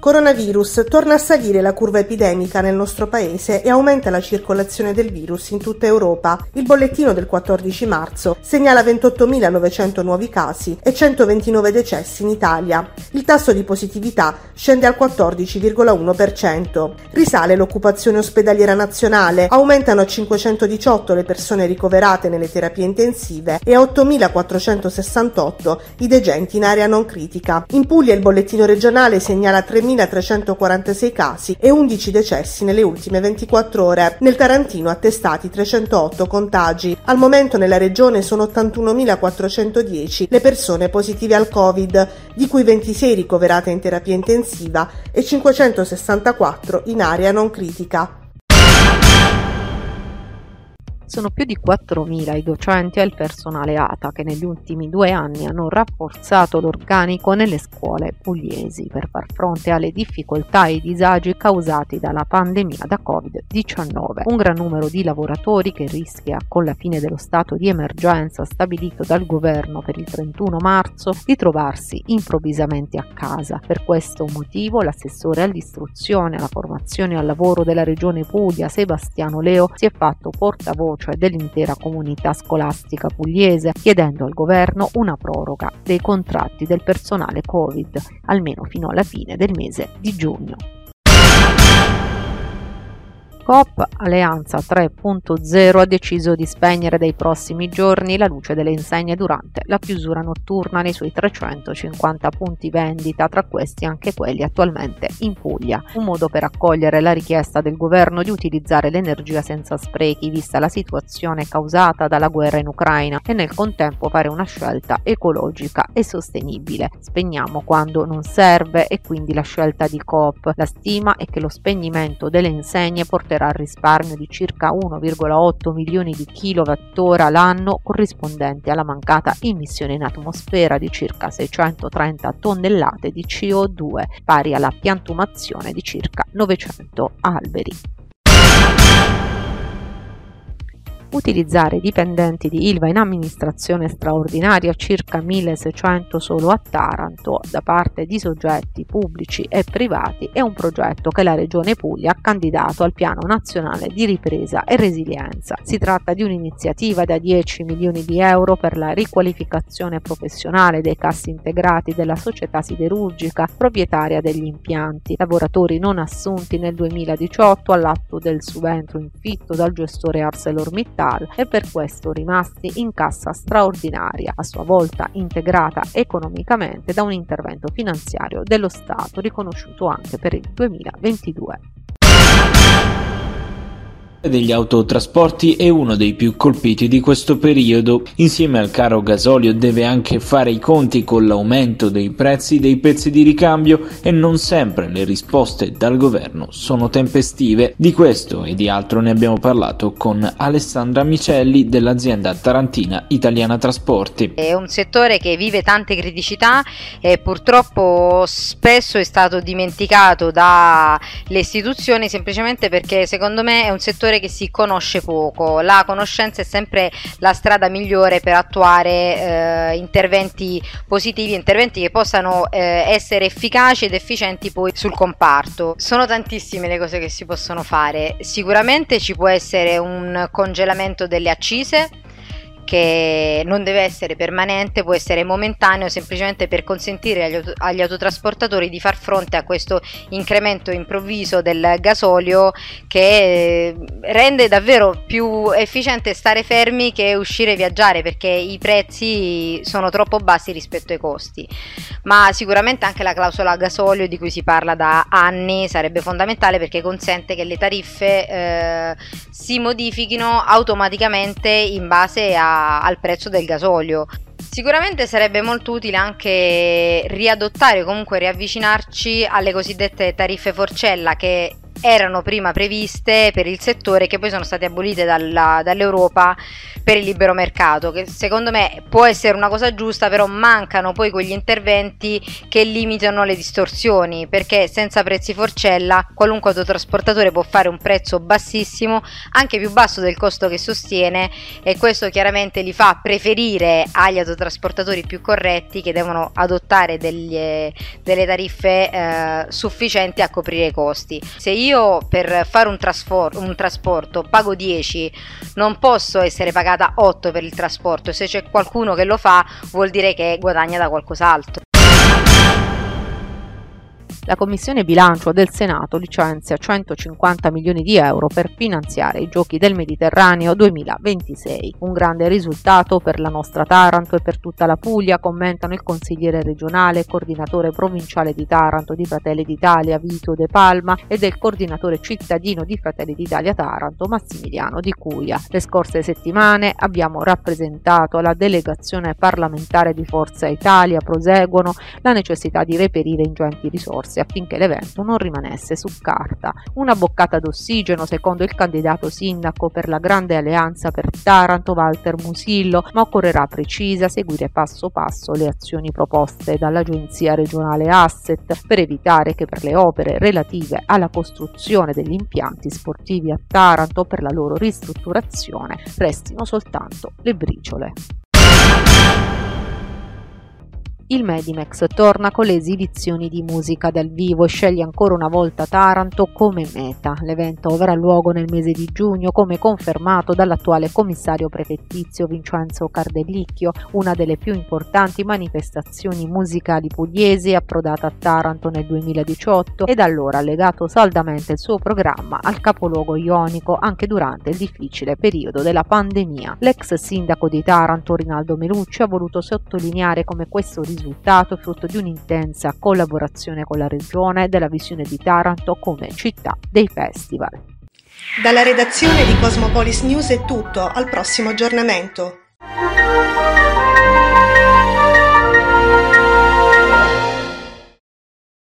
Coronavirus. Torna a salire la curva epidemica nel nostro paese e aumenta la circolazione del virus in tutta Europa. Il bollettino del 14 marzo segnala 28.900 nuovi casi e 129 decessi in Italia. Il tasso di positività scende al 14,1%. Risale l'occupazione ospedaliera nazionale, aumentano a 518 le persone ricoverate nelle terapie intensive e a 8.468 i degenti in area non critica. In Puglia il bollettino regionale segnala 3 3.346 casi e 11 decessi nelle ultime 24 ore. Nel Tarantino attestati 308 contagi. Al momento nella regione sono 81.410 le persone positive al Covid, di cui 26 ricoverate in terapia intensiva e 564 in area non critica. Sono più di 4.000 i docenti e il personale ATA che negli ultimi due anni hanno rafforzato l'organico nelle scuole pugliesi per far fronte alle difficoltà e ai disagi causati dalla pandemia da Covid-19. Un gran numero di lavoratori che rischia, con la fine dello stato di emergenza stabilito dal governo per il 31 marzo, di trovarsi improvvisamente a casa. Per questo motivo l'assessore all'istruzione, alla formazione e al lavoro della regione Puglia, Sebastiano Leo, si è fatto portavoce cioè dell'intera comunità scolastica pugliese, chiedendo al governo una proroga dei contratti del personale Covid, almeno fino alla fine del mese di giugno. Coop Alleanza 3.0 ha deciso di spegnere dai prossimi giorni la luce delle insegne durante la chiusura notturna nei suoi 350 punti vendita, tra questi anche quelli attualmente in Puglia. Un modo per accogliere la richiesta del governo di utilizzare l'energia senza sprechi, vista la situazione causata dalla guerra in Ucraina, e nel contempo fare una scelta ecologica e sostenibile. Spegniamo quando non serve e quindi la scelta di Coop. La stima è che lo spegnimento delle insegne porterà porterà al risparmio di circa 1,8 milioni di kWh l'anno corrispondente alla mancata emissione in atmosfera di circa 630 tonnellate di CO2, pari alla piantumazione di circa 900 alberi utilizzare dipendenti di Ilva in amministrazione straordinaria, circa 1600 solo a Taranto, da parte di soggetti pubblici e privati, è un progetto che la Regione Puglia ha candidato al Piano Nazionale di Ripresa e Resilienza. Si tratta di un'iniziativa da 10 milioni di euro per la riqualificazione professionale dei cassi integrati della società siderurgica proprietaria degli impianti, lavoratori non assunti nel 2018 all'atto del subentro in fitto dal gestore ArcelorMittal Mittal e per questo rimasti in cassa straordinaria, a sua volta integrata economicamente da un intervento finanziario dello Stato riconosciuto anche per il 2022 degli autotrasporti è uno dei più colpiti di questo periodo. Insieme al caro gasolio deve anche fare i conti con l'aumento dei prezzi dei pezzi di ricambio e non sempre le risposte dal governo sono tempestive. Di questo e di altro ne abbiamo parlato con Alessandra Micelli dell'azienda tarantina Italiana Trasporti. È un settore che vive tante criticità e purtroppo spesso è stato dimenticato dalle istituzioni semplicemente perché secondo me è un settore settore che si conosce poco. La conoscenza è sempre la strada migliore per attuare eh, interventi positivi, interventi che possano eh, essere efficaci ed efficienti poi sul comparto. Sono tantissime le cose che si possono fare. Sicuramente ci può essere un congelamento delle accise che non deve essere permanente, può essere momentaneo semplicemente per consentire agli, auto- agli, autotrasportatori di far fronte a questo incremento improvviso del gasolio che rende davvero più efficiente stare fermi che uscire e viaggiare perché i prezzi sono troppo bassi rispetto ai costi. Ma sicuramente anche la clausola gasolio di cui si parla da anni sarebbe fondamentale perché consente che le tariffe eh, si modifichino automaticamente in base a al prezzo del gasolio. Sicuramente sarebbe molto utile anche riadottare comunque riavvicinarci alle cosiddette tariffe forcella che erano prima previste per il settore che poi sono state abolite dalla, dall'Europa per il libero mercato, che secondo me può essere una cosa giusta, però mancano poi quegli interventi che limitano le distorsioni, perché senza prezzi forcella qualunque autotrasportatore può fare un prezzo bassissimo, anche più basso del costo che sostiene e questo chiaramente li fa preferire agli autotrasportatori più corretti che devono adottare degli, delle tariffe eh, sufficienti a coprire i costi. Se io per fare un, trasfor- un trasporto pago 10, non posso essere pagata 8 per il trasporto, se c'è qualcuno che lo fa vuol dire che guadagna da qualcos'altro. La Commissione Bilancio del Senato licenzia 150 milioni di euro per finanziare i Giochi del Mediterraneo 2026. Un grande risultato per la nostra Taranto e per tutta la Puglia, commentano il consigliere regionale e coordinatore provinciale di Taranto di Fratelli d'Italia Vito De Palma e del coordinatore cittadino di Fratelli d'Italia Taranto Massimiliano Di Cuia. Le scorse settimane abbiamo rappresentato alla delegazione parlamentare di Forza Italia proseguono la necessità di reperire ingenti risorse risorse affinché l'evento non rimanesse su carta. Una boccata d'ossigeno secondo il candidato sindaco per la grande alleanza per Taranto Walter Musillo, ma occorrerà precisa seguire passo passo le azioni proposte dall'Agenzia regionale Asset per evitare che per le opere relative alla costruzione degli impianti sportivi a Taranto per la loro ristrutturazione restino soltanto le briciole. Il Medimex torna con le esibizioni di musica dal vivo e sceglie ancora una volta Taranto come meta. L'evento avrà luogo nel mese di giugno, come confermato dall'attuale commissario prefettizio Vincenzo Cardellicchio, una delle più importanti manifestazioni musicali pugliesi approdata a Taranto nel 2018 ed allora ha legato saldamente il suo programma al capoluogo ionico anche durante il difficile periodo della pandemia. L'ex sindaco di Taranto Rinaldo Melucci ha voluto sottolineare come questo risultato risultato frutto di un'intensa collaborazione con la regione e della visione di Taranto come città dei festival. Dalla redazione di Cosmopolis News è tutto, al prossimo aggiornamento.